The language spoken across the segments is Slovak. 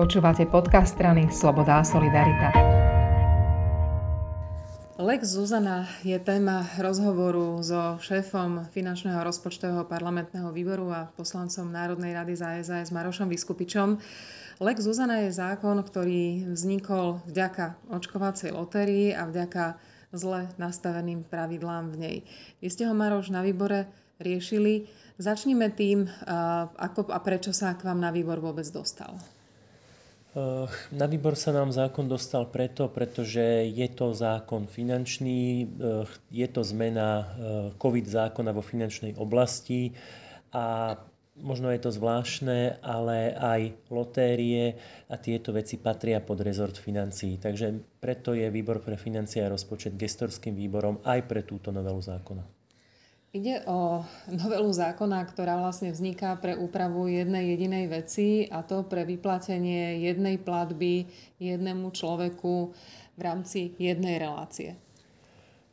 Počúvate podcast strany Sloboda a Solidarita. Lex Zuzana je téma rozhovoru so šéfom finančného rozpočtového parlamentného výboru a poslancom Národnej rady za SAS Marošom Vyskupičom. Lex Zuzana je zákon, ktorý vznikol vďaka očkovacej lotérii a vďaka zle nastaveným pravidlám v nej. Vy ste ho, Maroš, na výbore riešili. Začnime tým, ako a prečo sa k vám na výbor vôbec dostal. Eh, na výbor sa nám zákon dostal preto, pretože je to zákon finančný, eh, je to zmena eh, COVID zákona vo finančnej oblasti a možno je to zvláštne, ale aj lotérie a tieto veci patria pod rezort financií. Takže preto je výbor pre financie a rozpočet gestorským výborom aj pre túto novelu zákona. Ide o novelu zákona, ktorá vlastne vzniká pre úpravu jednej jedinej veci a to pre vyplatenie jednej platby jednému človeku v rámci jednej relácie.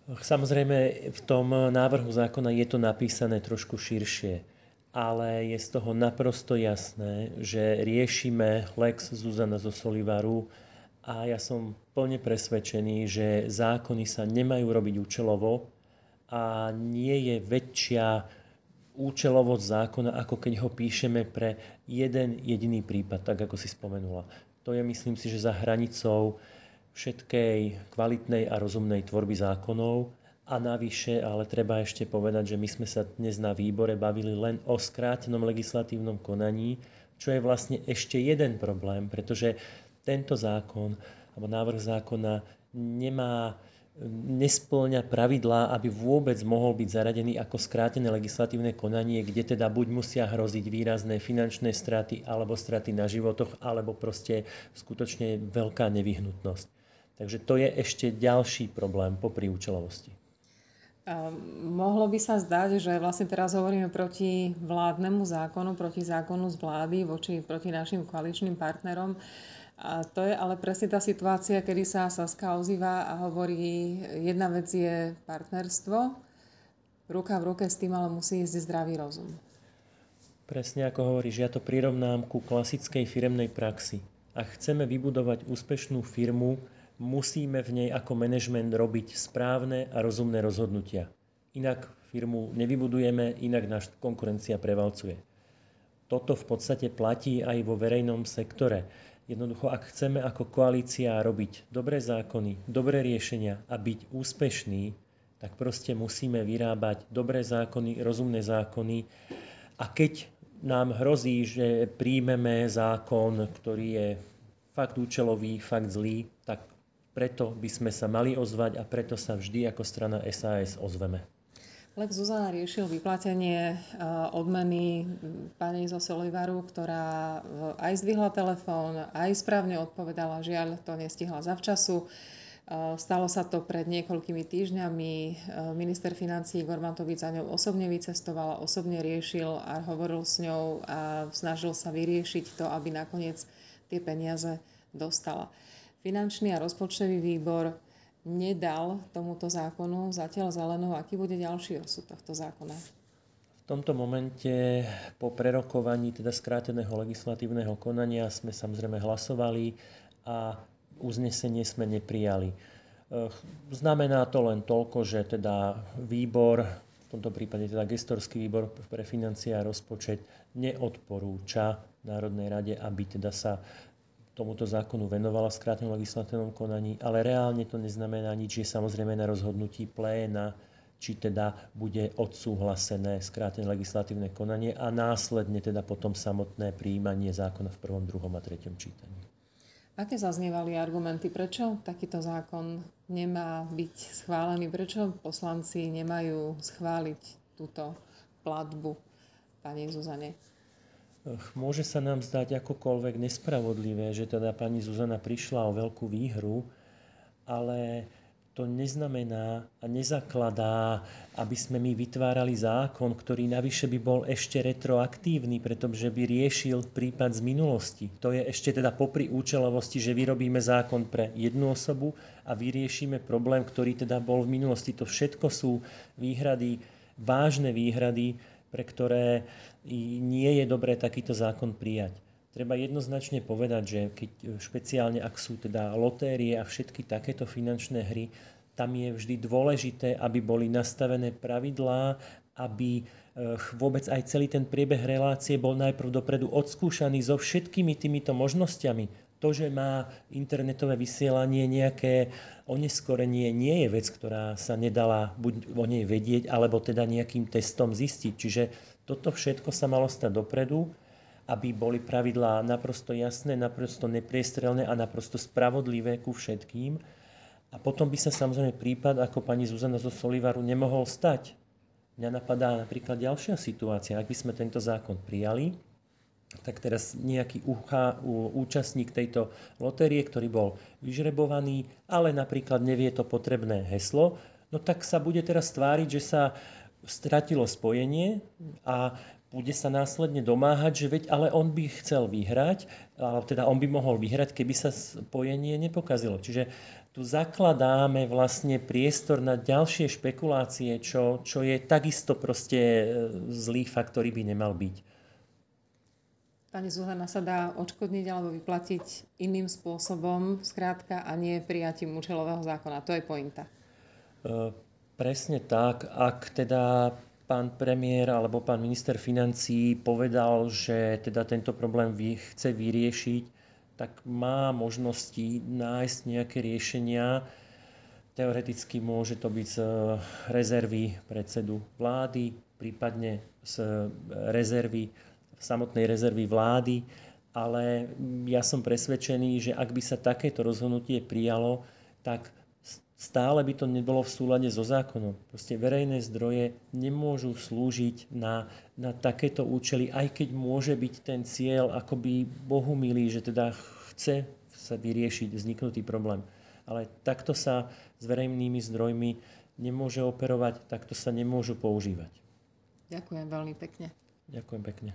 Samozrejme, v tom návrhu zákona je to napísané trošku širšie, ale je z toho naprosto jasné, že riešime Lex Zuzana zo Solivaru a ja som plne presvedčený, že zákony sa nemajú robiť účelovo, a nie je väčšia účelovosť zákona, ako keď ho píšeme pre jeden jediný prípad, tak ako si spomenula. To je, myslím si, že za hranicou všetkej kvalitnej a rozumnej tvorby zákonov. A navyše, ale treba ešte povedať, že my sme sa dnes na výbore bavili len o skrátenom legislatívnom konaní, čo je vlastne ešte jeden problém, pretože tento zákon alebo návrh zákona nemá nesplňa pravidlá, aby vôbec mohol byť zaradený ako skrátené legislatívne konanie, kde teda buď musia hroziť výrazné finančné straty alebo straty na životoch, alebo proste skutočne veľká nevyhnutnosť. Takže to je ešte ďalší problém popri účelovosti. Mohlo by sa zdať, že vlastne teraz hovoríme proti vládnemu zákonu, proti zákonu z vlády, voči, proti našim koaličným partnerom. A to je ale presne tá situácia, kedy sa Saska ozýva a hovorí, jedna vec je partnerstvo, ruka v ruke s tým ale musí ísť zdravý rozum. Presne ako hovoríš, ja to prirovnám ku klasickej firemnej praxi. Ak chceme vybudovať úspešnú firmu, musíme v nej ako manažment robiť správne a rozumné rozhodnutia. Inak firmu nevybudujeme, inak náš konkurencia prevalcuje. Toto v podstate platí aj vo verejnom sektore Jednoducho, ak chceme ako koalícia robiť dobré zákony, dobré riešenia a byť úspešní, tak proste musíme vyrábať dobré zákony, rozumné zákony. A keď nám hrozí, že príjmeme zákon, ktorý je fakt účelový, fakt zlý, tak preto by sme sa mali ozvať a preto sa vždy ako strana SAS ozveme. Lex Zuzana riešil vyplatenie eh, odmeny pani zo Solivaru, ktorá eh, aj zdvihla telefón, aj správne odpovedala. Žiaľ, to nestihla zavčasu. Eh, stalo sa to pred niekoľkými týždňami. Minister financí Igor Mantovic za ňou osobne vycestoval, osobne riešil a hovoril s ňou a snažil sa vyriešiť to, aby nakoniec tie peniaze dostala. Finančný a rozpočtový výbor nedal tomuto zákonu zatiaľ zelenú, aký bude ďalší osud tohto zákona? V tomto momente po prerokovaní teda skráteného legislatívneho konania sme samozrejme hlasovali a uznesenie sme neprijali. Znamená to len toľko, že teda výbor, v tomto prípade teda gestorský výbor pre financie a rozpočet neodporúča Národnej rade, aby teda sa tomuto zákonu venovala v skrátenom legislatívnom konaní, ale reálne to neznamená nič, že samozrejme na rozhodnutí pléna, či teda bude odsúhlasené skrátené legislatívne konanie a následne teda potom samotné príjmanie zákona v prvom, druhom a treťom čítaní. Aké zaznievali argumenty, prečo takýto zákon nemá byť schválený, prečo poslanci nemajú schváliť túto platbu pani Zuzane? Môže sa nám zdať akokoľvek nespravodlivé, že teda pani Zuzana prišla o veľkú výhru, ale to neznamená a nezakladá, aby sme my vytvárali zákon, ktorý navyše by bol ešte retroaktívny, pretože by riešil prípad z minulosti. To je ešte teda popri účelovosti, že vyrobíme zákon pre jednu osobu a vyriešime problém, ktorý teda bol v minulosti. To všetko sú výhrady, vážne výhrady, pre ktoré nie je dobré takýto zákon prijať. treba jednoznačne povedať, že keď špeciálne ak sú teda lotérie a všetky takéto finančné hry, tam je vždy dôležité, aby boli nastavené pravidlá, aby eh, vôbec aj celý ten priebeh relácie bol najprv dopredu odskúšaný so všetkými týmito možnosťami. To, že má internetové vysielanie nejaké oneskorenie, nie je vec, ktorá sa nedala buď o nej vedieť, alebo teda nejakým testom zistiť. Čiže toto všetko sa malo stať dopredu, aby boli pravidlá naprosto jasné, naprosto nepriestrelné a naprosto spravodlivé ku všetkým a potom by sa samozrejme prípad ako pani Zuzana zo Solivaru nemohol stať. Mňa napadá napríklad ďalšia situácia. Ak by sme tento zákon prijali, tak teraz nejaký ucha, účastník tejto lotérie, ktorý bol vyžrebovaný, ale napríklad nevie to potrebné heslo, no tak sa bude teraz tváriť, že sa stratilo spojenie a bude sa následne domáhať, že veď ale on by chcel vyhrať, ale teda on by mohol vyhrať, keby sa spojenie nepokazilo. Čiže tu zakladáme vlastne priestor na ďalšie špekulácie, čo, čo je takisto proste e, zlý fakt, ktorý by nemal byť. Pani Zuhana sa dá odškodniť alebo vyplatiť iným spôsobom, skrátka, a nie prijatím účelového zákona. To je pointa. E, presne tak. Ak teda pán premiér alebo pán minister financí povedal, že teda tento problém chce vyriešiť, tak má možnosti nájsť nejaké riešenia. Teoreticky môže to byť z rezervy predsedu vlády, prípadne z rezervy, samotnej rezervy vlády, ale ja som presvedčený, že ak by sa takéto rozhodnutie prijalo, tak stále by to nebolo v súlade so zákonom. Proste verejné zdroje nemôžu slúžiť na, na takéto účely, aj keď môže byť ten cieľ akoby Bohu milý, že teda chce sa vyriešiť vzniknutý problém. Ale takto sa s verejnými zdrojmi nemôže operovať, takto sa nemôžu používať. Ďakujem veľmi pekne. Ďakujem pekne.